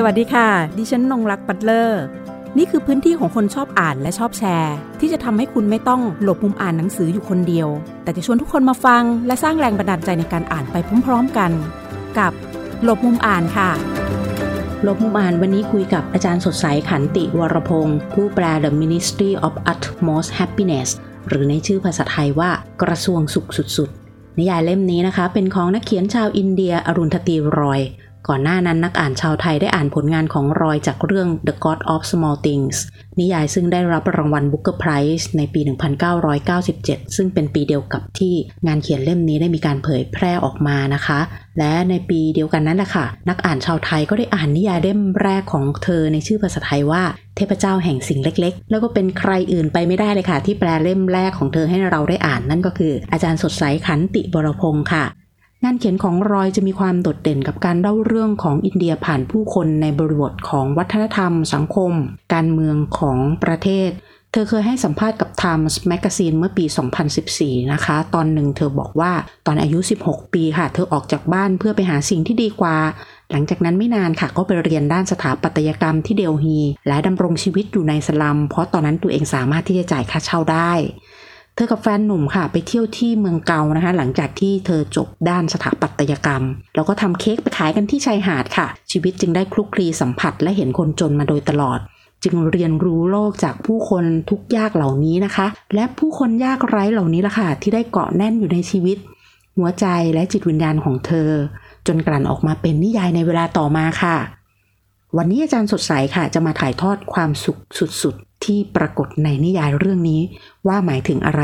สวัสดีค่ะ ดิฉันนงรักปัตเลอร์ นี่คือพื้นที่ของคนชอบอ่านและชอบแชร์ ที่จะทำให้คุณไม่ต้องหลบมุมอ่านหนังสืออยู่คนเดียว แต่จะชวนทุกคนมาฟัง และสร้างแรงบันดาลใจในการอ่านไปพร้อมๆกัน กับหลบมุมอ่านค่ะ หลบมุมอ่านวันนี้คุยกับอาจารย์สดใสขันติวรพงศ์ผู้แปล The Ministry of Utmost Happiness หรือในชื่อภาษาไทยว่ากระทรวงสุขสุดๆนิยายเล่มนี้นะคะ เป็นของนักเขียนชาวอินเดียอรุณทตีรอย ก่อนหน้านั้นนักอ่านชาวไทยได้อ่านผลงานของรอยจากเรื่อง The God of Small Things นิยายซึ่งได้รับรางวัล Booker Prize ในปี 1997 ซึ่งเป็นปีเดียวกับที่งานเขียนเล่มนี้ได้มีการเผยแพร่ออกมานะคะ และในปีเดียวกันนั้นแหละค่ะ นักอ่านชาวไทยก็ได้อ่านนิยายเล่มแรกของเธอในชื่อภาษาไทยว่าเทพเจ้าแห่งสิ่งเล็ก ๆ แล้วก็เป็นใครอื่นไปไม่ได้เลยค่ะ ที่แปลเล่มแรกของเธอให้เราได้อ่านนั่นก็คือ อาจารย์สดใสขันติบรพงศ์ค่ะ งานเขียนของรอยจะมีความโดดเด่นกับการเล่าเรื่องของอินเดียผ่านผู้คนในบริบทของวัฒนธรรม สังคม การเมืองของประเทศ เธอเคยให้สัมภาษณ์กับ Times Magazine เมื่อปี 2014 นะคะ ตอนหนึ่งเธอบอกว่าตอนอายุ 16 ปีค่ะ เธอออกจากบ้านเพื่อไปหาสิ่งที่ดีกว่า หลังจากนั้นไม่นานค่ะ ก็ไปเรียนด้านสถาปัตยกรรมที่เดลฮี และดำรงชีวิตอยู่ในสลัม เพราะตอนนั้นตัวเองสามารถที่จะจ่ายค่าเช่าได้ เธอกับแฟนหนุ่มค่ะ ไปเที่ยวที่เมืองเกานะคะ หลังจากที่เธอจบด้านสถาปัตยกรรม แล้วก็ทำเค้กไปขายกันที่ชายหาดค่ะ ชีวิตจึงได้คลุกคลีสัมผัสและเห็นคนจนมาโดยตลอด จึงเรียนรู้โลกจากผู้คนทุกยากเหล่านี้นะคะ และผู้คนยากไร้เหล่านี้ละค่ะ ที่ได้เกาะแน่นอยู่ในชีวิต หัวใจและจิตวิญญาณของเธอ จนกลั่นออกมาเป็นนิยายในเวลาต่อมาค่ะ วันนี้อาจารย์สดใสค่ะ จะมาถ่ายทอดความสุขสุด ที่ปรากฏในนิยายเรื่องนี้ว่าหมายถึงอะไร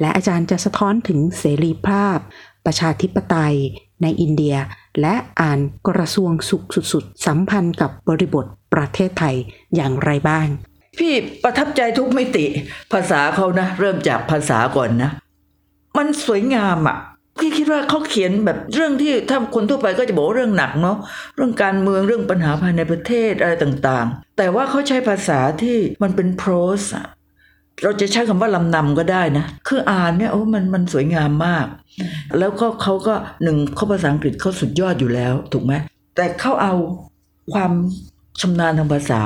และอาจารย์จะสะท้อนถึงเสรีภาพ ประชาธิปไตย ในอินเดีย และอ่านกระทรวงสุขสุดๆ สัมพันธ์กับบริบทประเทศไทยอย่างไรบ้าง พี่ประทับใจทุกมิติ ภาษาเขานะ เริ่มจากภาษาก่อนนะ มันสวยงามอะ่ะ พี่คิดว่าเขาเขียนแบบเรื่องที่ถ้าคนทั่วไปก็จะบอกเรื่องหนักเนาะเรื่องการเมืองเรื่องปัญหาภายในประเทศอะไรต่างๆ แต่ว่าเขาใช้ภาษาที่มันเป็นโพรสเราจะใช้คำว่าลำนำก็ได้นะ คืออ่านเนี่ยโอ้มันมันสวยงามมาก แล้วก็เขาก็หนึ่งเขาภาษาอังกฤษเขาสุดยอดอยู่แล้ว ถูกไหมแต่เขาเอาความชำนาญทางภาษา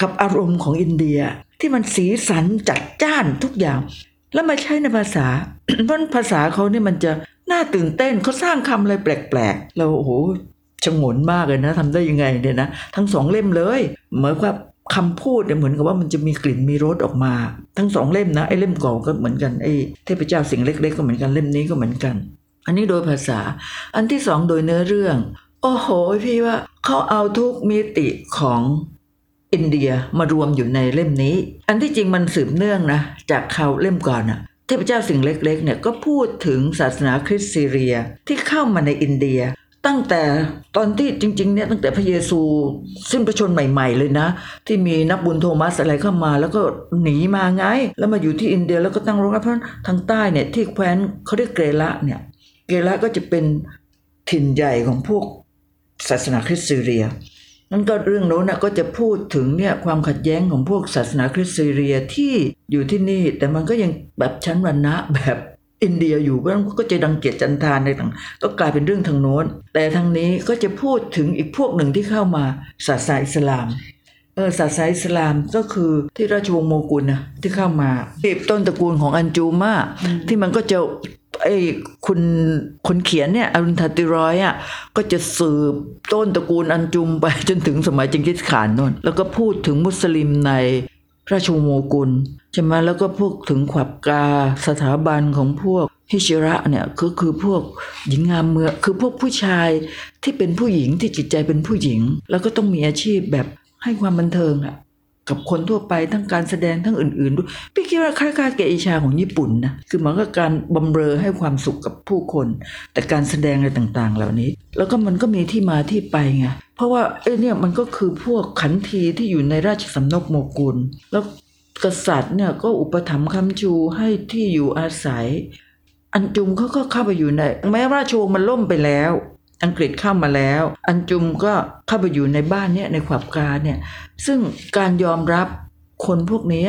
กับอารมณ์ของอินเดียที่มันสีสันจัดจ้านทุกอย่าง แล้วมาใช้ในภาษา เพราะภาษาเขาเนี่ยมันจะ น่าตื่นเต้นเขาสร้างคำอะไรแปลกๆเราโอ้โหชงนมากเลยนะทำได้ยังไงเนี่ยนะทั้งสองเล่มเลยเหมือนกับคำพูดเนี่ยเหมือนกับว่ามันจะมีกลิ่นมีรสออกมา ทั้งสองเล่มนะไอ้เล่มก่าก็เหมือนกันไอ้เทพเจ้าสิ่งเล็ก ๆ ก็เหมือนกันเล่มนี้ก็เหมือนกัน อันนี้โดยภาษา อันที่สองโดยเนื้อเรื่อง โอ้โห พี่ว่าเขาเอาทุกมิติของอินเดียมารวมอยู่ในเล่มนี้ อันที่จริงมันสืบเนื่องนะจากเขาเล่มก่อนอะ เทพเจ้าสิ่งเล็กๆเนี่ยก็พูดถึงศาสนาคริสต์ซีเรียที่เข้ามาในอินเดีย ตั้งแต่ตอนที่จริงๆเนี่ยตั้งแต่พระเยซูสิ้นพระชนม์ใหม่ๆเลยนะ ที่มีนักบุญโทมัสอะไรเข้ามา แล้วก็หนีมาไง แล้วมาอยู่ที่อินเดียแล้วก็ตั้งรกรากเพราะทางใต้เนี่ยที่แคว้นเขาเรียกเกรละเนี่ยเกรละก็จะเป็นถิ่นใหญ่ของพวกศาสนาคริสต์ซีเรีย นั่นก็เรื่องโน้นนะก็จะพูดถึงเนี่ยความขัดแย้งของพวกศาสนาคริสต์ซีเรียที่อยู่ที่นี่ แต่มันก็ยังแบบชั้นวรรณะแบบอินเดียอยู่เพราะนั้นก็จะดังเกียจจันทานในต่างก็กลายเป็นเรื่องทางโน้น แต่ทางนี้ก็จะพูดถึงอีกพวกหนึ่งที่เข้ามาศาสนาอิสลาม เออศาสนาอิสลามก็คือที่ราชวงศ์โมกุลนะที่เข้ามาที่ต้นตระกูลของอันจูมาที่มันก็จะไอ้คุณคนเขียนเนี่ยอรุณทัติรอยอะก็จะสืบต้นตระกูลอันจุมไปจนถึงสมัยจิงกิสข่านนู่นแล้วก็พูดถึงมุสลิมในราชวงศ์โมกุลใช่ไหมแล้วก็พูดถึงขวับกาสถาบันของพวกฮิชิระเนี่ยก็คือพวกหญิงงามเมืองคือพวกผู้ชายที่เป็นผู้หญิงที่จิตใจเป็นผู้หญิง แล้วก็ต้องมีอาชีพแบบ ให้ความบันเทิงอะกับคนทั่วไปทั้งการแสดงทั้งอื่นๆด้วยพี่คิดว่าคล้ายๆกับเอชาของญี่ปุ่นนะคือมันก็การบำเรอให้ความสุขกับผู้คน แต่การแสดงอะไรต่างๆ เหล่านี้ แล้วก็มันก็มีที่มาที่ไปไงเพราะว่าเอ้เนี่ยมันก็คือพวกขันทีที่อยู่ในราชสำนักโมกุลแล้วกษัตริย์เนี่ยก็อุปถัมภ์คำชูให้ที่อยู่อาศัย อันจุมเขาก็เข้าไปอยู่ในแม้ราชวงศ์มันล่มไปแล้ว อังกฤษเข้ามาแล้ว อันจุมก็เข้าไปอยู่ในบ้านเนี่ยในขวับกาเนี่ยซึ่งการยอมรับคนพวกนี้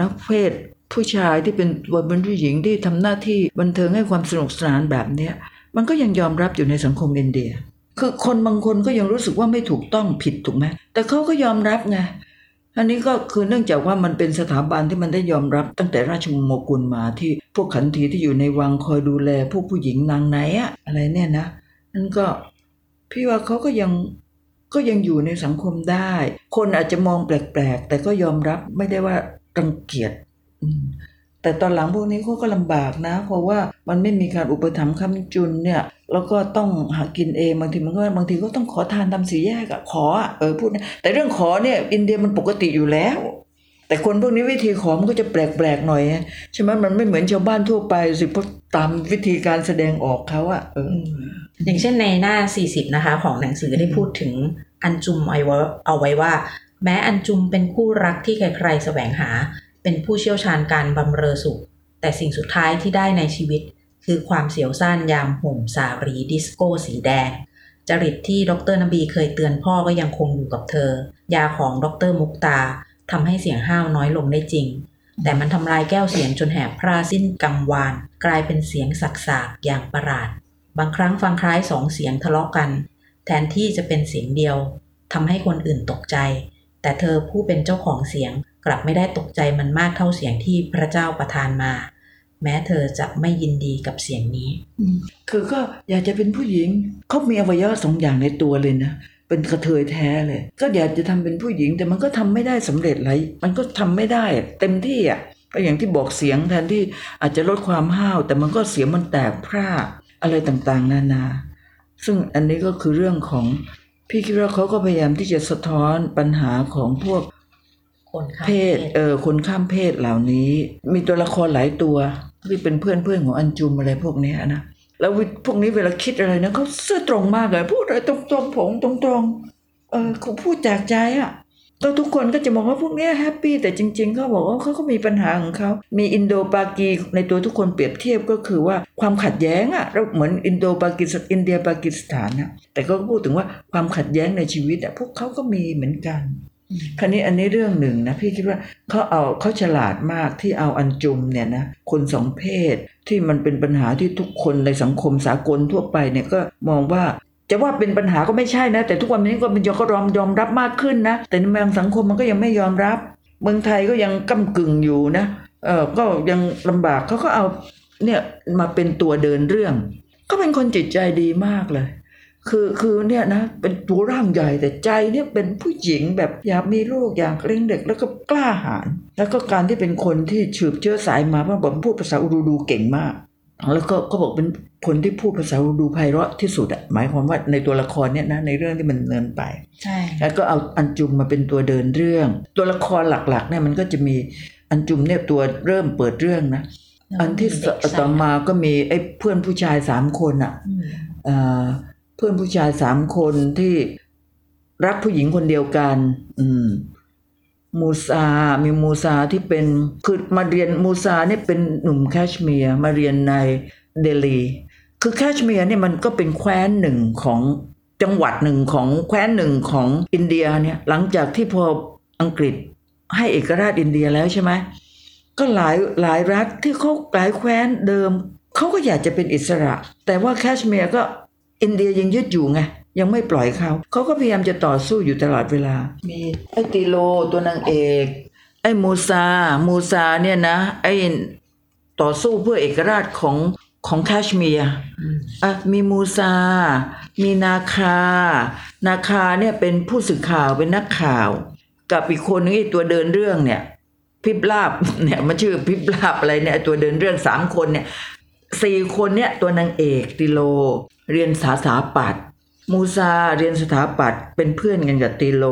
นักเพศผู้ชายที่เป็นวัยเป็นผู้หญิงที่ทำหน้าที่บันเทิงให้ความสนุกสนานแบบเนี้ยมันก็ยังยอมรับอยู่ในสังคมอินเดีย คือคนบางคนก็ยังรู้สึกว่าไม่ถูกต้องผิดถูกไหมแต่เขาก็ยอมรับไงอันนี้ก็คือเนื่องจากว่ามันเป็นสถาบันที่มันได้ยอมรับตั้งแต่ราชวงศ์โมกุลมาที่พวกขันทีที่อยู่ในวังคอยดูแลพวกผู้หญิงนางไหนอะอะไรเนี่ยนะ นั่นก็พี่ว่าเขาก็ยังก็ยังอยู่ในสังคมได้ คนอาจจะมองแปลกๆ แต่ก็ยอมรับไม่ได้ว่ารังเกียจแต่ตอนหลังพวกนี้เขาก็ลำบากนะ เพราะว่ามันไม่มีการอุปถัมภ์ค้ำจุนเนี่ย แล้วก็ต้องหากินเองบางทีมันก็บางทีก็ต้องขอทานตามสีแยกอะขออะเออพูดนะแต่เรื่องขอเนี่ยอินเดียมันปกติอยู่แล้ว แต่คนพวกนี้วิธีขอมันก็จะแปลกๆหน่อยใช่ไหมมันไม่เหมือนชาวบ้านทั่วไปสิเพราะตามวิธีการแสดงออกเขาอะเอออย่างเช่นในหน้า 40 นะคะ ของหนังสือได้พูดถึงอันจุมเอาไว้เอาไว้ว่า แม้อันจุมเป็นคู่รักที่ใครๆแสวงหา เป็นผู้เชี่ยวชาญการบำเรอสุข แต่สิ่งสุดท้ายที่ได้ในชีวิต คือความเสียวซ่านยามห่มสารีดิสโก้สีแดง จริตที่ดรนบีเคยเตือนพ่อก็ยังคงอยู่กับเธอ ยาของดรมุกตา ทำให้เสียงห้าวน้อยลงได้จริง แต่มันทำลายแก้วเสียงจนแหบพร่าสิ้นกังวาน กลายเป็นเสียงสากๆอย่างประหลาด บางครั้งฟังคล้ายสองเสียงทะเลาะกัน แทนที่จะเป็นเสียงเดียวทำให้คนอื่นตกใจ แต่เธอผู้เป็นเจ้าของเสียงกลับไม่ได้ตกใจมันมากเท่าเสียงที่พระเจ้าประทานมา แม้เธอจะไม่ยินดีกับเสียงนี้ คือก็อยากจะเป็นผู้หญิงเขามีอวัยวะสองอย่างในตัวเลยนะ เป็นกระเทยแท้เลย ก็อยากจะทำเป็นผู้หญิงแต่มันก็ทำไม่ได้สำเร็จไรมันก็ทำไม่ได้เต็มที่อะก็อย่างที่บอกเสียงแทนที่อาจจะลดความห้าว แต่มันก็เสียงมันแตกพร่าอะไรต่างๆ นานา ซึ่งอันนี้ก็คือเรื่องของพี่คิดว่าเขาก็พยายามที่จะสะท้อนปัญหาของพวกคนข้ามเพศเออคนข้ามเพศเหล่านี้ มีตัวละครหลายตัวที่เป็นเพื่อนเพื่อนของอันจุมอะไรพวกเนี้ยนะ แล้วพวกนี้เวลาคิดอะไรนะเขาซื่อตรงมากเลยพูดอะไรตรงๆผงตรงๆเออเขาพูดจากใจอะ่ะแล้วทุกคนก็จะมองว่าพวกเนี้ยแฮปปี้แต่จริงๆเขาบอกว่าเขาก็มีปัญหาของเขา มีอินโดปากีในตัวทุกคนเปรียบเทียบก็คือว่าความขัดแย้งอะ่ะเราเหมือนอินโดปากีสอินเดียปากีสถานนะแต่ก็พูดถึงว่าความขัดแย้งในชีวิตอะ่ะพวกเขาก็มีเหมือนกัน คราวนี้อันนี้เรื่องหนึ่งนะพี่คิดว่าเขาเอาเขาฉลาดมากที่เอาอันจุมเนี่ยนะคนสองเพศที่มันเป็นปัญหาที่ทุกคนในสังคมสากลทั่วไปเนี่ยก็มองว่าจะว่าเป็นปัญหาก็ไม่ใช่นะ แต่ทุกวันนี้ก็เป็นยอมก็ยอมยอมรับมากขึ้นนะ แต่ในเมืองสังคมมันก็ยังไม่ยอมรับ เมืองไทยก็ยังก้ากึ่งอยู่นะเออก็ยังลำบากเขาก็เอาเนี่ยมาเป็นตัวเดินเรื่อง ก็เป็นคนจิตใจดีมากเลย คือคือเนี่ยนะเป็นตัวร่างใหญ่แต่ใจเนี่ยเป็นผู้หญิงแบบอยากมีลูกอยากเลี้ยงเด็กแล้วก็กล้าหาญแล้วก็การที่เป็นคนที่ฉืบเชื้อสายมาเพราะผมพูดภาษาอูรูดูเก่งมาก แล้วก็ก็บอกเป็นคนที่พูดภาษาอูรูดูไพเราะที่สุดอะหมายความว่าในตัวละครเนี่ยนะในเรื่องที่มันเนินไปใช่แล้วก็เอาอันจุมมาเป็นตัวเดินเรื่อง ตัวละครหลักๆเนี่ยมันก็จะมีอันจุมเนี่ยตัวเริ่มเปิดเรื่องนะอันที่สต่อมาก็มีไอ้เพื่อนผู้ชายสามคนอะอืม เพื่อนผู้ชายสามคนที่รักผู้หญิงคนเดียวกัน อืม มูซา มีมูซาที่เป็นคือมาเรียนมูซาเนี่ยเป็นหนุ่มแคชเมียร์มาเรียนในเดลี คือแคชเมียร์เนี่ยมันก็เป็นแคว้นหนึ่งของจังหวัดหนึ่งของแคว้นหนึ่งของอินเดียเนี่ย หลังจากที่พออังกฤษให้เอกราชอินเดียแล้วใช่ไหมก็หลายหลายรัฐที่เขาหลายแคว้นเดิมเขาก็อยากจะเป็นอิสระ แต่ว่าแคชเมียร์ก็ อินเดียยังยึดอยู่ไงยังไม่ปล่อยเขา เขาก็พยายามจะต่อสู้อยู่ตลอดเวลา มีไอ้ติโลตัวนางเอก ไอ้มูซา มูซาเนี่ยนะ ไอ้ต่อสู้เพื่อเอกราชของของแคชเมียร์อะมีมูซา มีนาคา นาคาเนี่ยเป็นผู้สื่อข่าวเป็นนักข่าว กับอีกคนนึงไอ้ตัวเดินเรื่องเนี่ย พิบลาบเนี่ยมันชื่อพิบลาบอะไรเนี่ยตัวเดินเรื่องสามคนเนี่ย สี่คนเนี่ยตัวนางเอกติโล เรียนสาสาปัตมูซาเรียนสถาปัตย์เป็นเพื่อนกันกับติโล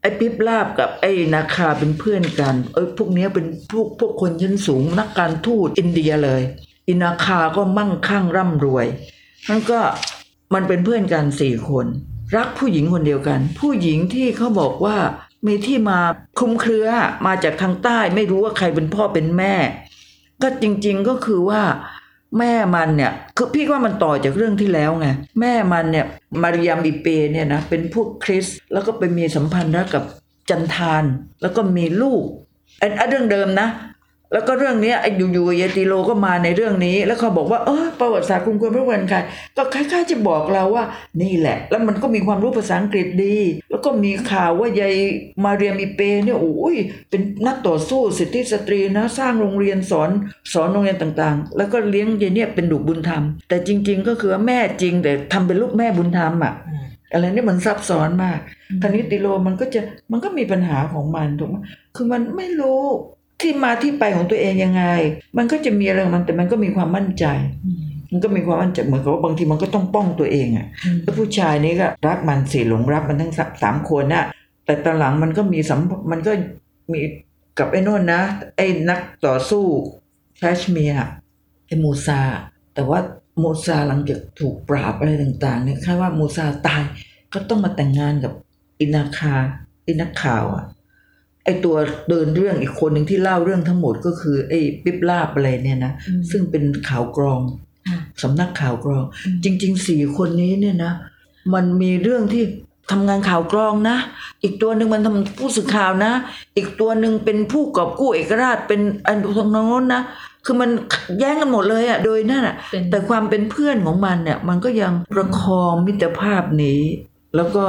ไอ้พิบลาบกับไอ้นาคาเป็นเพื่อนกันเอ้ยพวกเนี้ยเป็นพวกพวกคนชั้นสูงนักการทูตอินเดียเลย อินาคาก็มั่งคั่งร่ำรวยนั่นก็มันเป็นเพื่อนกันสี่คน รักผู้หญิงคนเดียวกัน ผู้หญิงที่เขาบอกว่ามีที่มาคลุมเครือมาจากทางใต้ไม่รู้ว่าใครเป็นพ่อเป็นแม่ ก็จริงๆก็คือว่า แม่มันเนี่ยคือพี่ว่ามันต่อจากเรื่องที่แล้วไงแม่มันเนี่ยมาริยามิเปเนี่ยนะเป็นพวกคริสแล้วก็ไปมีสัมพันธ์รักกับจันทานแล้วก็มีลูกอันอันเรื่องเดิมนะ แล้วก็เรื่องนี้ไอ้อยู่ๆเยติโลก็มาในเรื่องนี้ แล้วเขาบอกว่าเออประวัติศาสตร์กรุงกวนพระวันใครก็คล้ายๆจะบอกเราว่า นี่แหละ แล้วมันก็มีความรู้ภาษาอังกฤษดี แล้วก็มีข่าวว่ายายมาเรียมีเปเนี่ยโอ้ยเป็นนักต่อสู้สิทธิสตรีนะสร้างโรงเรียนสอนสอนโรงเรียนต่างๆ แล้วก็เลี้ยงยายเนี่ยเป็นดุบุญธรรม แต่จริง ๆ ก็คือว่าแม่จริงแต่ทำเป็นลูกแม่บุญธรรมอะอะไรนี่มันซับซ้อนมากคราวนี้ติโลมันก็จะมันก็มีปัญหาของมันถูกไหมคือมันไม่รู้ ที่มาที่ไปของตัวเองยังไง มันก็จะมีอะไรของมันแต่มันก็มีความมั่นใจ มันก็มีความมั่นใจเหมือนกับว่าบางทีมันก็ต้องป้องตัวเองอะ่ะแล้วผู้ชายนี้ก็รักมันสิหลงรักมันทั้งสามสามคนน่ะ แต่ตอนหลังมันก็มีสัมมันก็มีกับไอ้โน่นนะ ไอ้นักต่อสู้แคชเมียร์อะไอ้มูซา แต่ว่ามูซาหลังจากถูกปราบอะไรต่างๆเนี่ยคาดว่ามูซาตายก็ต้องมาแต่งงานกับอินาคาอินักข่าวอะ ไอตัวเดินเรื่องอีกคนหนึ่งที่เล่าเรื่องทั้งหมดก็คือไอ้ปิ๊บลาบอะไรเนี่ยนะอืมซึ่งเป็นข่าวกรองค่ะสำนักข่าวกรอง จริงๆสี่คนนี้เนี่ยนะ มันมีเรื่องที่ทำงานข่าวกรองนะ อีกตัวหนึ่งมันทำผู้สื่อข่าวนะ อีกตัวหนึ่งเป็นผู้กอบกู้เอกราชเป็นอันตรงโน้นนะคือมันขัดแย้งกันหมดเลยอะโดยนั่นอะเป็นแต่ความเป็นเพื่อนของมันเนี่ยมันก็ยังประคองมิตรภาพนี้ แล้วก็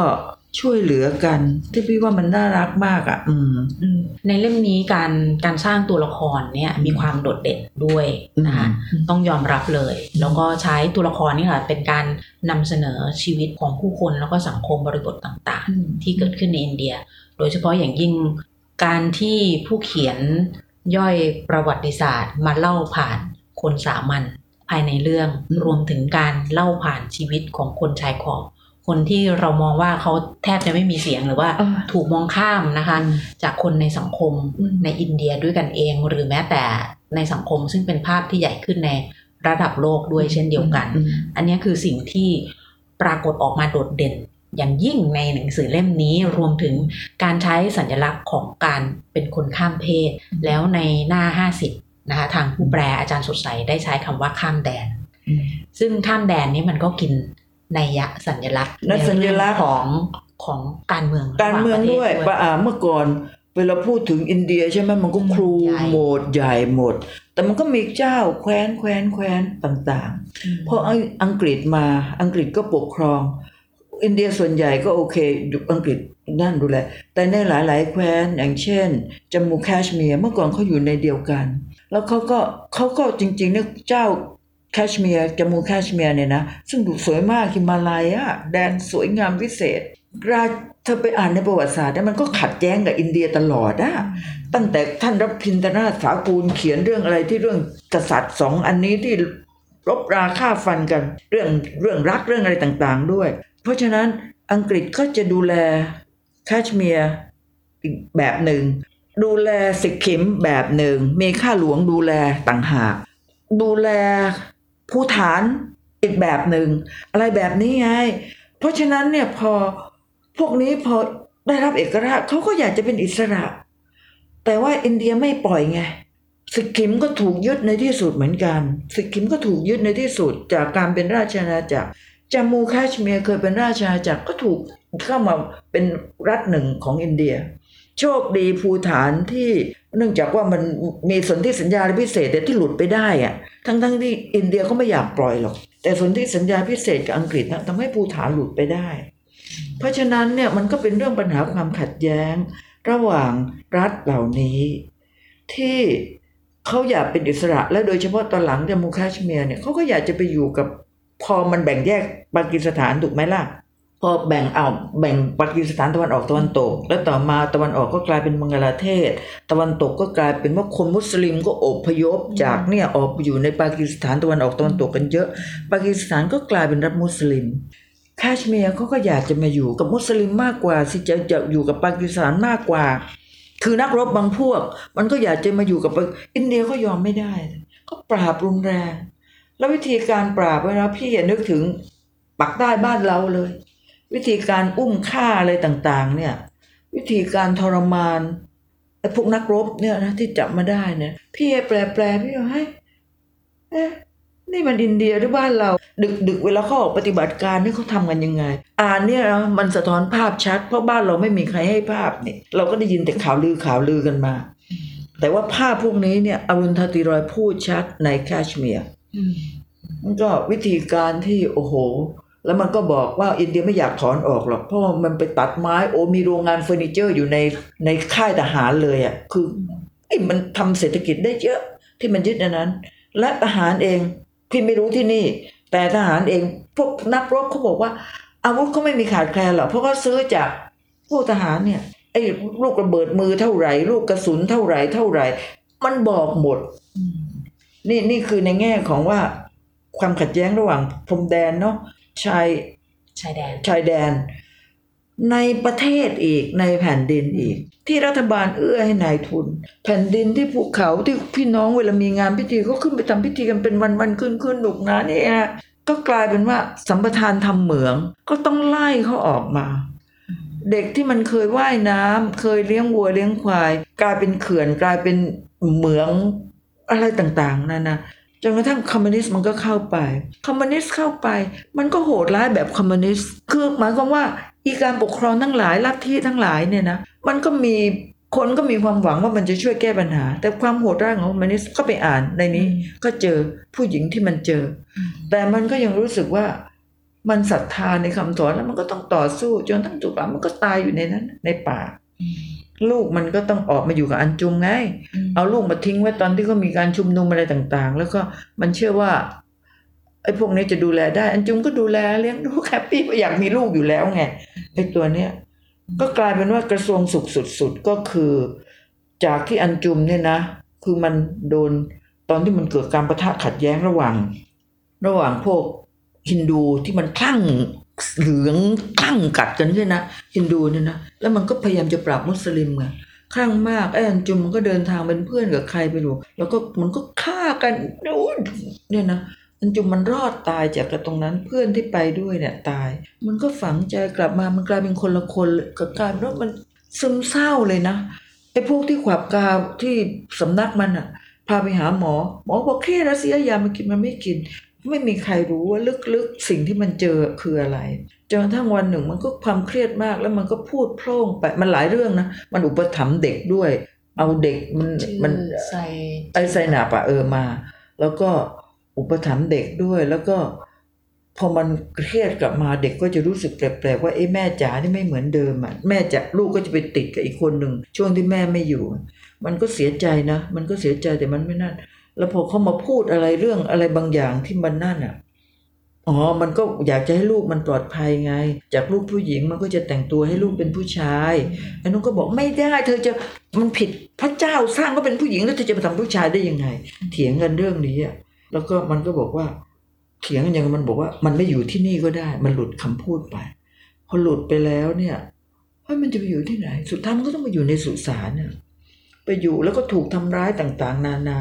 ช่วยเหลือกันที่พี่ว่ามันน่ารักมากอะอืมอืมในเล่มนี้การการสร้างตัวละครเนี่ยมีความโดดเด่นด้วยนะคะอืมต้องยอมรับเลย แล้วก็ใช้ตัวละครนี่แหละเป็นการนำเสนอชีวิตของผู้คนแล้วก็สังคมบริบทต่างๆ ที่เกิดขึ้นในอินเดีย โดยเฉพาะอย่างยิ่งการที่ผู้เขียนย่อยประวัติศาสตร์ มาเล่าผ่านคนสามัญภายในเรื่องอืมรวมถึงการเล่าผ่านชีวิตของคนชายขอบ คนที่เรามองว่าเขาแทบจะไม่มีเสียงหรือว่าอ่าถูกมองข้ามนะคะอืมจากคนในสังคมอืมในอินเดียด้วยกันเอง หรือแม้แต่ในสังคมซึ่งเป็นภาพที่ใหญ่ขึ้นในระดับโลกด้วยเช่นเดียวกันอืมอันนี้คือสิ่งที่ปรากฏออกมาโดดเด่นอย่างยิ่งในหนังสือเล่มนี้รวมถึงการใช้สัญลักษณ์ของการเป็นคนข้ามเพศ แล้วในหน้า 50 นะคะทางผู้แปลอาจารย์สดใสได้ใช้คำว่าข้ามแดนอืมซึ่งข้ามแดนนี้มันก็กิน ในยะสัญลักษณ์และสัญลักษณ์ในเรื่องของของการเมืองการเมืองด้วยระหปะงประเทศอ่าเมื่อก่อนเวลาพูดถึงอินเดียใช่ไหมมันก็ครูใหญ่โหมดใหญ่หมด แต่มันก็มีเจ้าแคว้นแคว้นแคว้นต่างอืมๆพออังกฤษมาอังกฤษก็ปกครอง อินเดียส่วนใหญ่ก็โอเคอยู่อังกฤษนั่นดูแลแต่ในหลาย ๆ แคว้นอย่างเช่นจามูแคชเมียร์เมื่อก่อนเขาอยู่ในเดียวกัน แล้วเขาก็เขาก็จริงๆเนี่ยเจ้าแคชเมียร์จามูแคชเมียร์เนี่ยนะ ซึ่งดูสวยมากฮิมาลายอะแดนสวยงามวิเศษราชเธอไปอ่านในประวัติศาสตร์เนี่ยมันก็ขัดแย้งกับอินเดียตลอดอะตั้งแต่ท่านรับพินตนาถสากูลเขียนเรื่องอะไรที่เรื่องกษัตริย์สองอันนี้ที่รบราฆ่าฟันกันเรื่องเรื่องรักเรื่องอะไรต่างๆด้วย เพราะฉะนั้นอังกฤษก็จะดูแลแคชเมียร์อีกแบบหนึ่ง ดูแลสิกขิมแบบหนึ่งมีข้าหลวงดูแลต่างหาก ดูแล ภูฐานอีกแบบหนึ่งอะไรแบบนี้ไง เพราะฉะนั้นเนี่ยพอพวกนี้พอได้รับเอกราชเขาก็อยากจะเป็นอิสระ แต่ว่าอินเดียไม่ปล่อยไงสิกขิมก็ถูกยึดในที่สุดเหมือนกัน สิกขิมก็ถูกยึดในที่สุดจากการเป็นราชอาณาจักรจามูแคชเมียร์เคยเป็นราชอาณาจักรก็ถูกเข้ามาเป็นรัฐหนึ่งของอินเดีย โชคดีภูฐานที่ เนื่องจากว่ามันมีสนธิสัญญาพิเศษแต่ที่หลุดไปได้อะทั้งๆทที่อินเดียก็ไม่อยากปล่อยหรอก แต่สนธิสัญญาพิเศษกับอังกฤษนะทำให้ภูฐานหลุดไปได้ เพราะฉะนั้นเนี่ยมันก็เป็นเรื่องปัญหาความขัดแย้ง ระหว่างรัฐเหล่านี้ ที่เขาอยากเป็นอิสระ และโดยเฉพาะตอนหลังจามูแคชเมียร์เนี่ยเขาก็อยากจะไปอยู่กับพอมันแบ่งแยกปากีสถานถูกไหมล่ะ พอแบ่งเอาแบ่งปากีสถานตะวันออกตะวันตก แล้วต่อมาตะวันออกก็กลายเป็นบังกลาเทศ ตะวันตกก็กลายเป็นว่าคนมุสลิมก็อพยพจากเนี่ยออกไปอยู่ในปากีสถานตะวันออกตะวันตกกันเยอะ ปากีสถานก็กลายเป็นรัฐมุสลิมแคชเมียร์เขาก็อยากจะมาอยู่กับมุสลิมมากกว่าสิจะจะอยู่กับปากีสถานมากกว่า คือนักรบบางพวก มันก็อยากจะมาอยู่กับปาอินเดียก็ยอมไม่ได้ ก็ปราบรุนแรง แล้ววิธีการปราบเวลาพี่อย่านึกถึงปักใต้บ้านเราเลย วิธีการอุ้มฆ่าอะไรต่างๆ เนี่ย วิธีการทรมานไอ้พวกนักรบเนี่ยนะที่จับมาได้เนี่ย พี่แปลแปลๆพี่ว่าให้ยเอ๊ะนี่มันอินเดียหรือบ้านเรา ดึกดึกๆเวลาเขาออกปฏิบัติการนี่เขาทำกันยังไง อ่านเนี่ยนะมันสะท้อนภาพชัด เพราะบ้านเราไม่มีใครให้ภาพเนี่ย เราก็ได้ยินแต่ข่าวลือข่าวลือกันมา แต่ว่าภาพพวกนี้เนี่ยอรุณธตี รอยพูดชัดในแคชเมียร์มันก็วิธีการที่โอ้โห แล้วมันก็บอกว่าอินเดียไม่อยากถอนออกหรอกเพราะมันไปตัดไม้โอ้มีโรงงานเฟอร์นิเจอร์อยู่ในในค่ายทหารเลยอะ่ะคือไอ้มันทำเศรษฐกิจได้เยอะที่มันยึดในนั้น และทหารเองพี่ไม่รู้ที่นี่ แต่ทหารเองพวกนักรบเขาบอกว่า อาวุธเขาไม่มีขาดแคลนหรอกเพราะเขาซื้อจากพวกทหารเนี่ยไอ้ลูกระเบิดมือเท่าไหร่ ลูกกระสุนเท่าไหร่เท่าไหร่ มันบอกหมด นี่นี่คือในแง่ของว่าความขัดแย้งระหว่างพรมแดนเนาะ ชายชายแดนชายแดน ในประเทศอีกในแผ่นดินอีก ที่รัฐบาลเอื้อให้นายทุน แผ่นดินที่ภูเขาที่พี่น้องเวลามีงานพิธีก็ขึ้นไปทำพิธีกันเป็นวันวันๆคืนคืนหนุกหนะนี่ฮะก็กลายเป็นว่าสัมปทานทำเหมือง ก็ต้องไล่เขาออกมา เด็กที่มันเคยว่ายน้ำเคยเลี้ยงวัวเลี้ยงควาย กลายเป็นเขื่อนกลายเป็นเหมืองอะไรต่างๆนั่นนะ จนกระทั่งคอมมิวนิสต์มันก็เข้าไป คอมมิวนิสต์เข้าไป มันก็โหดร้ายแบบคอมมิวนิสต์ คือหมายความว่าอีการปกครองทั้งหลายลัทธิทั้งหลายเนี่ยนะ มันก็มีคนก็มีความหวังว่ามันจะช่วยแก้ปัญหา แต่ความโหดร้ายของคอมมิวนิสต์ก็ไปอ่านในนี้ ก็เจอผู้หญิงที่มันเจอ แต่มันก็ยังรู้สึกว่ามันศรัทธาในคำสอนแล้วมันก็ต้องต่อสู้จนทั้งจุดหลังมันก็ตายอยู่ในนั้นในป่า ลูกมันก็ต้องออกมาอยู่กับอันจุมไง เอาลูกมาทิ้งไว้ตอนที่เขามีการชุมนุมอะไรต่างๆ แล้วก็มันเชื่อว่าไอ้พวกนี้จะดูแลได้ อันจุมก็ดูแลเลี้ยงดูแฮปปี้อยากมีลูกอยู่แล้วไงไอ้ตัวเนี้ยก็กลายเป็นว่ากระทรวงสุขสุดๆก็คือ จากที่อันจุมเนี่ยนะ คือมันโดนตอนที่มันเกิดการประทะขัดแย้งระหว่าง ระหว่างพวกฮินดูที่มันคลั่ง เหลืองคลั่งกัดกันใช่นะฮินดูเนี่ยนะแล้วมันก็พยายามจะปราบมุสลิมไงคลั่งมากไอ้อันจุมมันก็เดินทางเป็นเพื่อนกับใครไปรู้แล้วก็มันก็ฆ่ากันโอ้ยเนี่ยนะอันจุมมันรอดตายจากตรงนั้นเพื่อนที่ไปด้วยเนี่ยตาย มันก็ฝังใจกลับมามันกลายเป็นคนละคนกับการว่ามันซึมเศร้าเลยนะไอ้พวกที่ขวับกาวที่สำนักมันอะพาไปหาหมอ หมอบอกแค่รัสเซียยามันกินมันไม่กิน ไม่มีใครรู้ว่าลึกๆสิ่งที่มันเจอคืออะไรจนกระทั่งวันหนึ่งมันก็ความเครียดมากแล้วมันก็พูดโพร่งไปมันหลายเรื่องนะ มันอุปถัมภ์เด็กด้วย เอาเด็กมันมันใส่ไอไซนาปะเออมา แล้วก็อุปถัมภ์เด็กด้วยแล้วก็พอมันเครียดกลับมาเด็กก็จะรู้สึกแปลกๆว่าเอ้แม่จ๋านี่ไม่เหมือนเดิมอะแม่จ๋าลูกก็จะไปติดกับอีกคนหนึ่งช่วงที่แม่ไม่อยู่ มันก็เสียใจนะ มันก็เสียใจแต่มันไม่นั่น แล้วพอเขามาพูดอะไรเรื่องอะไรบางอย่างที่มันนั่นอะอ๋อ มันก็อยากจะให้ลูกมันปลอดภัยไง จากลูกผู้หญิงมันก็จะแต่งตัวให้ลูกเป็นผู้ชายไอ้นุ้นก็บอกไม่ได้ เธอจะมันผิดพระเจ้าสร้างก็เป็นผู้หญิงแล้วเธอจะมาทำผู้ชายได้ยังไง เถียงกันเรื่องนี้อะแล้วก็มันก็บอกว่า เถียงกันอย่างมันบอกว่า มันไม่อยู่ที่นี่ก็ได้ มันหลุดคำพูดไป พอหลุดไปแล้วเนี่ยเฮ้ยมันจะไปอยู่ที่ไหน สุดท้ายมันก็ต้องมาอยู่ในสุสานเนี่ยไปอยู่แล้วก็ถูกทำร้ายต่างๆ นานา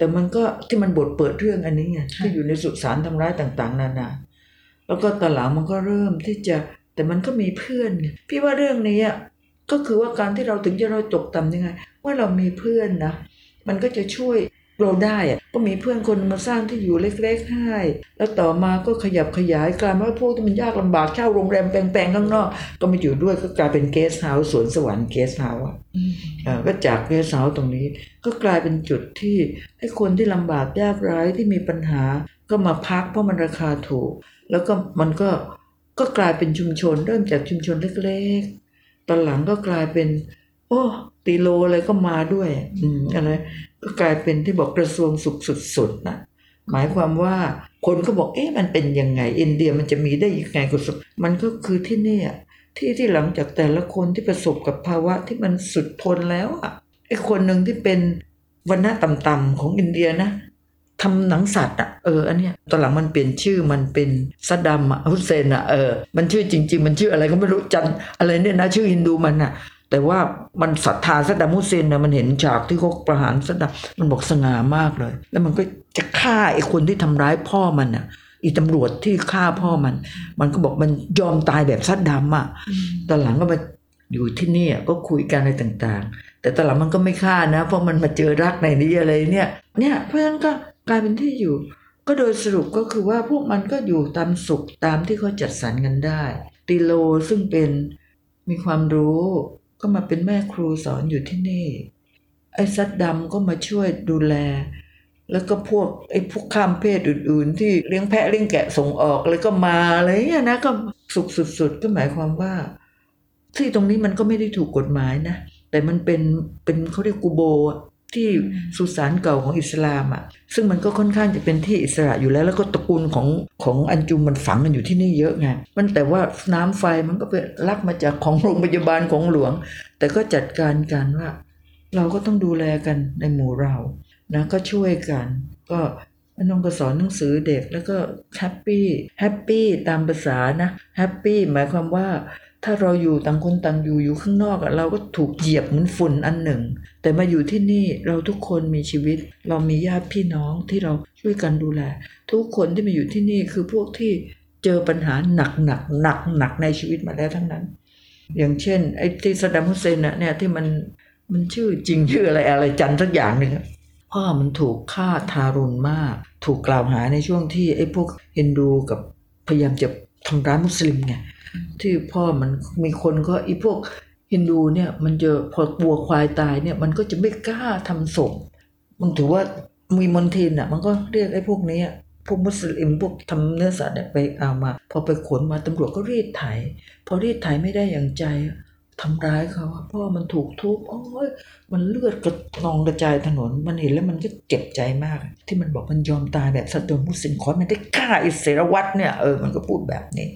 แต่มันก็ที่มันบทเปิดเรื่องอันนี้ไงที่อยู่ในสุสานทำร้ายต่างๆ นานา แล้วก็ตอนหลังมันก็เริ่มที่จะแต่มันก็มีเพื่อนไงพี่ว่าเรื่องนี้อะก็คือว่าการที่เราถึงจะเราตกต่ำยังไง ว่าเรามีเพื่อนนะ มันก็จะช่วย เราได้อะก็มีเพื่อนคนมาสร้างที่อยู่เล็กๆให้แล้วต่อมาก็ขยับขยายกลายเป็นว่าพวกที่มันยากลำบากเช่าโรงแรมแปลงๆข้างนอก ก็มาอยู่ด้วยก็กลายเป็นเกสต์เฮาส์สวนสวรรค์เกสต์เฮาส์อะเอ่อก็จากเกสต์เฮาส์ตรงนี้ ก็กลายเป็นจุดที่ให้คนที่ลำบากยากไร้ที่มีปัญหา ก็มาพักเพราะมันราคาถูก แล้วก็มันก็ก็กลายเป็นชุมชน เริ่มจากชุมชนเล็กๆตอนหลังก็กลายเป็น โอ้ตีโลอะไรก็มาด้วย อืมอะไร ก็กลายเป็นที่บอกกระทรวงสุขสุดๆนะหมายความว่าคนก็บอกเอ๊ะมันเป็นยังไง อินเดียมันจะมีได้ยังไงกระทรวงมันก็คือที่เนี่ยที่ที่หลังจากแต่ละคนที่ประสบกับภาวะที่มันสุดทนแล้วอะไอ้คนหนึ่งที่เป็นวรรณะต่ำๆของอินเดียนะทำหนังสัตว์อะเอออันเนี้ยตอนหลังมันเปลี่ยนชื่อมันเป็นซัดดัมอะฮุสเซนอะเออมันชื่อจริง ๆ มันชื่ออะไรก็ไม่รู้จันอะไรเนี่ยนะชื่อฮินดูมันอะ แต่ว่ามันศรัทธาซัดดัมฮุสเซนนะมันเห็นฉากที่เขาประหารซัดดัมมันบอกสง่ามากเลย แล้วมันก็จะฆ่าไอ้คนที่ทำร้ายพ่อมันอะอีตำรวจที่ฆ่าพ่อมัน มันก็บอกมันยอมตายแบบซัดดัมอะตอนหลังก็มาอยู่ที่นี่ก็คุยกันอะไรต่างๆ แต่ตอนหลังมันก็ไม่ฆ่านะ เพราะมันมาเจอรักในนี้อะไรเนี่ย เนี่ยเพราะฉะนั้นก็กลายเป็นที่อยู่ ก็โดยสรุปก็คือว่าพวกมันก็อยู่ตามสุขตามที่เขาจัดสรรกันได้ ติโลซึ่งเป็นมีความรู้ ก็มาเป็นแม่ครูสอนอยู่ที่นี่ ไอ้ซัดดำก็มาช่วยดูแล แล้วก็พวกไอ้พวกข้ามเพศอื่น ๆ ที่เลี้ยงแพะเลี้ยงแกะส่งออกเลยก็มาอะไรเงี้ยนะก็สุขสุด ๆ ก็หมายความว่า ที่ตรงนี้มันก็ไม่ได้ถูกกฎหมายนะ แต่มันเป็นเป็นเขาเรียกกูโบอะ ที่สุสานเก่าของอิสลามอะซึ่งมันก็ค่อนข้างจะเป็นที่อิสระอยู่แล้ว แล้วก็ตระกูลของของอันจุมมันฝังกันอยู่ที่นี่เยอะไงมันแต่ว่าน้ำไฟมันก็ไปลักมาจากของโรงพยาบาลของหลวง แต่ก็จัดการกันว่า เราก็ต้องดูแลกันในหมู่เรานะก็ช่วยกัน ก็น้องก็สอนหนังสือเด็กแล้วก็แฮปปี้แฮปปี้ตามภาษานะแฮปปี้หมายความว่า ถ้าเราอยู่ต่างคนต่างอยู่อยู่ข้างนอกอะเราก็ถูกเหยียบเหมือนฝุ่นอันหนึ่ง แต่มาอยู่ที่นี่เราทุกคนมีชีวิต เรามีญาติพี่น้องที่เราช่วยกันดูแล ทุกคนที่มาอยู่ที่นี่คือพวกที่เจอปัญหาหนักหนักหนักหนักในชีวิตมาแล้วทั้งนั้น อย่างเช่นไอ้ที่สดดัมฮุเซนน่ะเนี่ยที่มันมันชื่อจริงชื่ออะไรอะไรจันสักอย่างหนึ่งพ่อมันถูกฆ่าทารุณมาก ถูกกล่าวหาในช่วงที่ไอ้พวกฮินดูกับพยายามจะ ทำร้ายมุสลิมไงที่พ่อมันมีคนก็ไอ้พวกฮินดูเนี่ยมันจะพอวัวควายตายเนี่ยมันก็จะไม่กล้าทำศพมันถือว่ามีมนทินอะ มันก็เรียกไอ้พวกนี้พวกมุสลิมพวกทำเนื้อสัตว์เนี่ยไปเอามา พอไปขนมาตำรวจก็รีดไถ พอรีดไถไม่ได้อย่างใจ ทำร้ายเขาอะเพราะว่ามันถูกทุบโอ้ยมันเลือดกระนองกระจายถนน มันเห็นแล้วมันก็เจ็บใจมาก ที่มันบอกมันยอมตายแบบสัตว์มุสลิมขอมันได้ฆ่าอิสราวัตเนี่ยเออมันก็พูดแบบนี้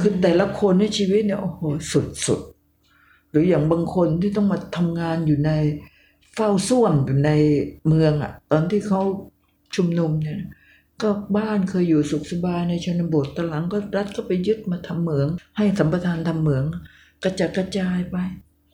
คือแต่ละคนในชีวิตเนี่ยโอ้โหสุดสุดๆหรืออย่างบางคนที่ต้องมาทำงานอยู่ในเฝ้าส้วมอยู่ในเมืองอะตอนที่เขาชุมนุมเนี่ยก็บ้านเคยอยู่สุขสบายในชนบทตอนหลังก็รัฐก็ไปยึดมาทำเหมือง ให้สัมปทานทำเหมือง กระจัดกระจายไป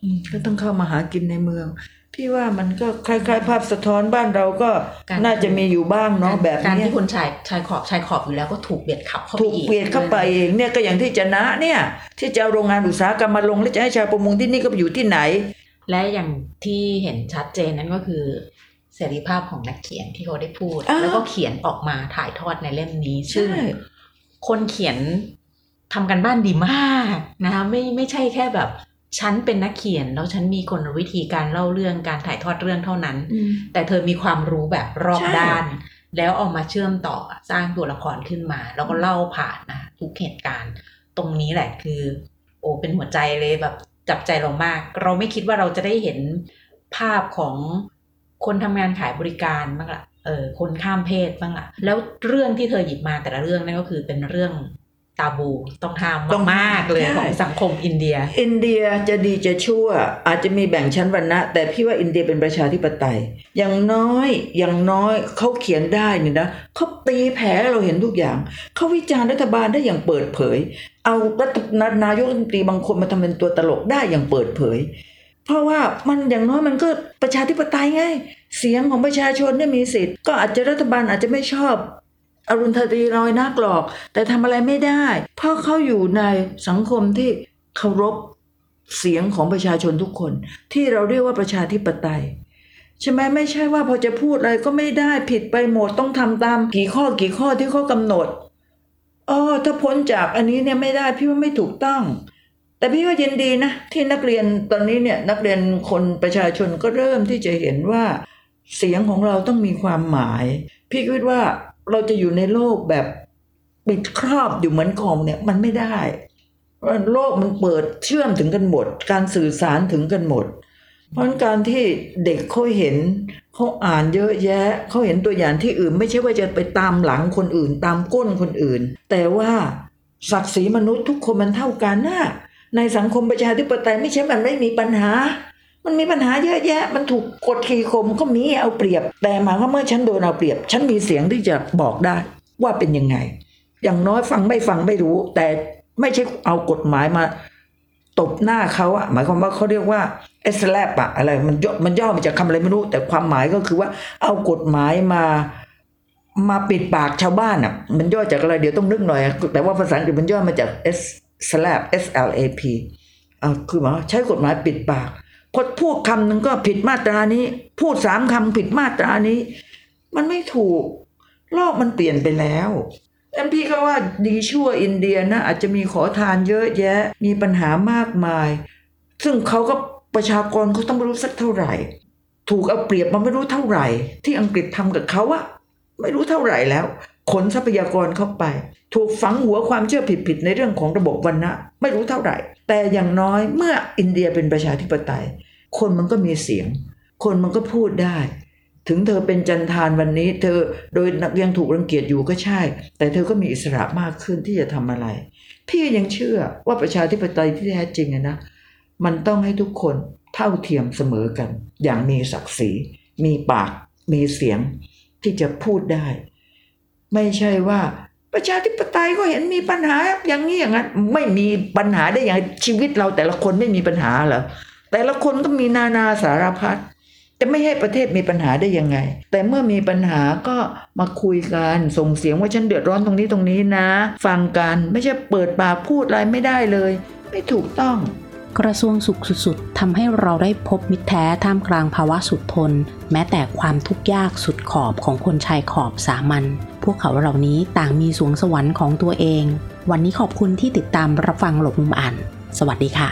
อืมก็ต้องเข้ามาหากินในเมือง พี่ว่ามันก็คล้ายๆ ภาพสะท้อนบ้านเราก็การน่าจะมีอยู่บ้างเนาะแบบการเนี้ยที่คนชายชายขอบชายขอบอยู่แล้วก็ถูกเบียดขับเข้าไปถูกอีกเปลี่ยนเข้าไปเองเนี่ยก็อย่างที่จะนะเนี่ย ที่จะเอาโรงงานอุตสาหกรรมมาลงแล้วจะให้ชาวประมงที่นี่ก็ไปอยู่ที่ไหน และอย่างที่เห็นชัดเจนนั่นก็คือเสรีภาพของนักเขียนที่เขาได้พูดอ้าวแล้วก็เขียนออกมาถ่ายทอดในเล่มนี้ซึ่งใช่คนเขียน ทำกันบ้านดีมากนะคะไม่ไม่ใช่แค่แบบฉันเป็นนักเขียนแล้วฉันมีกลวิธีการเล่าเรื่องการถ่ายทอดเรื่องเท่านั้น แต่เธอมีความรู้แบบรอบใช่ด้าน แล้วเอามาเชื่อมต่อสร้างตัวละครขึ้นมา แล้วก็เล่าผ่านนะทุกเหตุการณ์ ตรงนี้แหละคือ โอ้เป็นหัวใจเลยแบบจับใจเรามาก เราไม่คิดว่าเราจะได้เห็นภาพของคนทำงานขายบริการบ้างละเออคนข้ามเพศบ้างละแล้วเรื่องที่เธอหยิบมาแต่ละเรื่องนั่นก็คือเป็นเรื่อง ตาบูต้องห้ามต้องมากๆเลยใช่ของสังคมอินเดีย อินเดียจะดีจะชั่ว อาจจะมีแบ่งชั้นวรรณะ แต่พี่ว่าอินเดียเป็นประชาธิปไตย อย่างน้อยอย่างน้อยเขาเขียนได้นี่นะเขาตีแผลให้เราเห็นทุกอย่าง เขาวิจารณ์รัฐบาลได้อย่างเปิดเผย เอารัฐนายกรัฐมนตรีบางคนมาทำเป็นตัวตลกได้อย่างเปิดเผย เพราะว่ามันอย่างน้อยมันก็ประชาธิปไตยไงเสียงของประชาชนเนี่ยมีสิทธิ์ก็อาจจะรัฐบาลอาจจะไม่ชอบ อรุณธรีรอยนักหรอก แต่ทำอะไรไม่ได้ เพราะเขาอยู่ในสังคมที่เคารพเสียงของประชาชนทุกคน ที่เราเรียกว่าประชาธิปไตยใช่ไหมไม่ใช่ว่าพอจะพูดอะไรก็ไม่ได้ผิดไปหมดต้องทำตามกี่ข้อกี่ข้อที่เขากำหนดอ๋อถ้าพ้นจากอันนี้เนี่ยไม่ได้พี่ว่าไม่ถูกต้อง แต่พี่ว่ายินดีนะ ที่นักเรียนตอนนี้เนี่ยนักเรียนคนประชาชนก็เริ่มที่จะเห็นว่า เสียงของเราต้องมีความหมาย พี่คิดว่า เราจะอยู่ในโลกแบบปิดครอบอยู่เหมือนกองเนี่ยมันไม่ได้โลกมันเปิดเชื่อมถึงกันหมด การสื่อสารถึงกันหมด เพราะการที่เด็กเขาเห็นเขาอ่านเยอะแยะเขาเห็นตัวอย่างที่อื่น ไม่ใช่ว่าจะไปตามหลังคนอื่น ตามก้นคนอื่น แต่ว่าศักดิ์ศรีมนุษย์ทุกคนมันเท่ากันนะในสังคมประชาธิปไตยไม่ใช่มันไม่มีปัญหา มันมีปัญหาเยอะแยะ มันถูกกดขี่ข่มก็มีเอาเปรียบ แต่หมายว่าเมื่อฉันโดนเอาเปรียบ ฉันมีเสียงที่จะบอกได้ว่าเป็นยังไง อย่างน้อยฟังไม่ฟังไม่รู้ แต่ไม่ใช่เอากฎหมายมาตบหน้าเขาอะหมายความว่าเขาเรียกว่าเอสแลปอะอะไรมันย่อมันย่อมาจากคำอะไรไม่รู้ แต่ความหมายก็คือว่าเอากฎหมายมามาปิดปากชาวบ้านอะมันย่อจากอะไรเดี๋ยวต้องนึกหน่อย แต่ว่าภาษาอังกฤษมันย่อมาจาก S slap S L A P อ่าคือหมายใช้กฎหมายปิดปาก พอพูดคำหนึ่งก็ผิดมาตรานี้ พูดสามคำผิดมาตรานี้ มันไม่ถูกโลกมันเปลี่ยนไปแล้วแอมพี่ก็ว่าดีชั่วอินเดียนะอาจจะมีขอทานเยอะแยะ มีปัญหามากมาย ซึ่งเขาก็ประชากรเขาต้องไม่รู้สักเท่าไหร่ ถูกเอาเปรียบมาไม่รู้เท่าไหร่ ที่อังกฤษทำกับเขาอะไม่รู้เท่าไหร่แล้ว ขนทรัพยากรเข้าไป ถูกฝังหัวความเชื่อผิดๆในเรื่องของระบบวันนะไม่รู้เท่าไหร่ แต่อย่างน้อยเมื่ออินเดียเป็นประชาธิปไตย คนมันก็มีเสียง คนมันก็พูดได้ ถึงเธอเป็นจันทานวันนี้ เธอโดยยังถูกรังเกียจอยู่ก็ใช่ แต่เธอก็มีอิสระมากขึ้นที่จะทำอะไร พี่ยังเชื่อว่าประชาธิปไตยที่แท้จริงนะ มันต้องให้ทุกคนเท่าเทียมเสมอกัน อย่างมีศักดิ์ศรี มีปาก มีเสียงที่จะพูดได้ ไม่ใช่ว่าประชาธิปไตยก็เห็นมีปัญหาอย่างนี้อย่างนั้น ไม่มีปัญหาได้อย่างชีวิตเราแต่ละคนไม่มีปัญหาเหรอ แต่ละคนก็มีนานาสารพัดจะไม่ให้ประเทศมีปัญหาได้ยังไง แต่เมื่อมีปัญหาก็มาคุยกันส่งเสียงว่าฉันเดือดร้อนตรงนี้ตรงนี้นะ ฟังกันไม่ใช่เปิดปากพูดอะไรไม่ได้เลย ไม่ถูกต้อง กระทรวงสุขสุดๆทำให้เราได้พบมิตรแท้ท่ามกลางภาวะสุดทน แม้แต่ความทุกข์ยากสุดขอบของคนชายขอบสามัญพวกเขาเหล่านี้ต่างมีสวงสวรรค์ของตัวเอง วันนี้ขอบคุณที่ติดตามรับฟังหลบมุมอ่าน สวัสดีค่ะ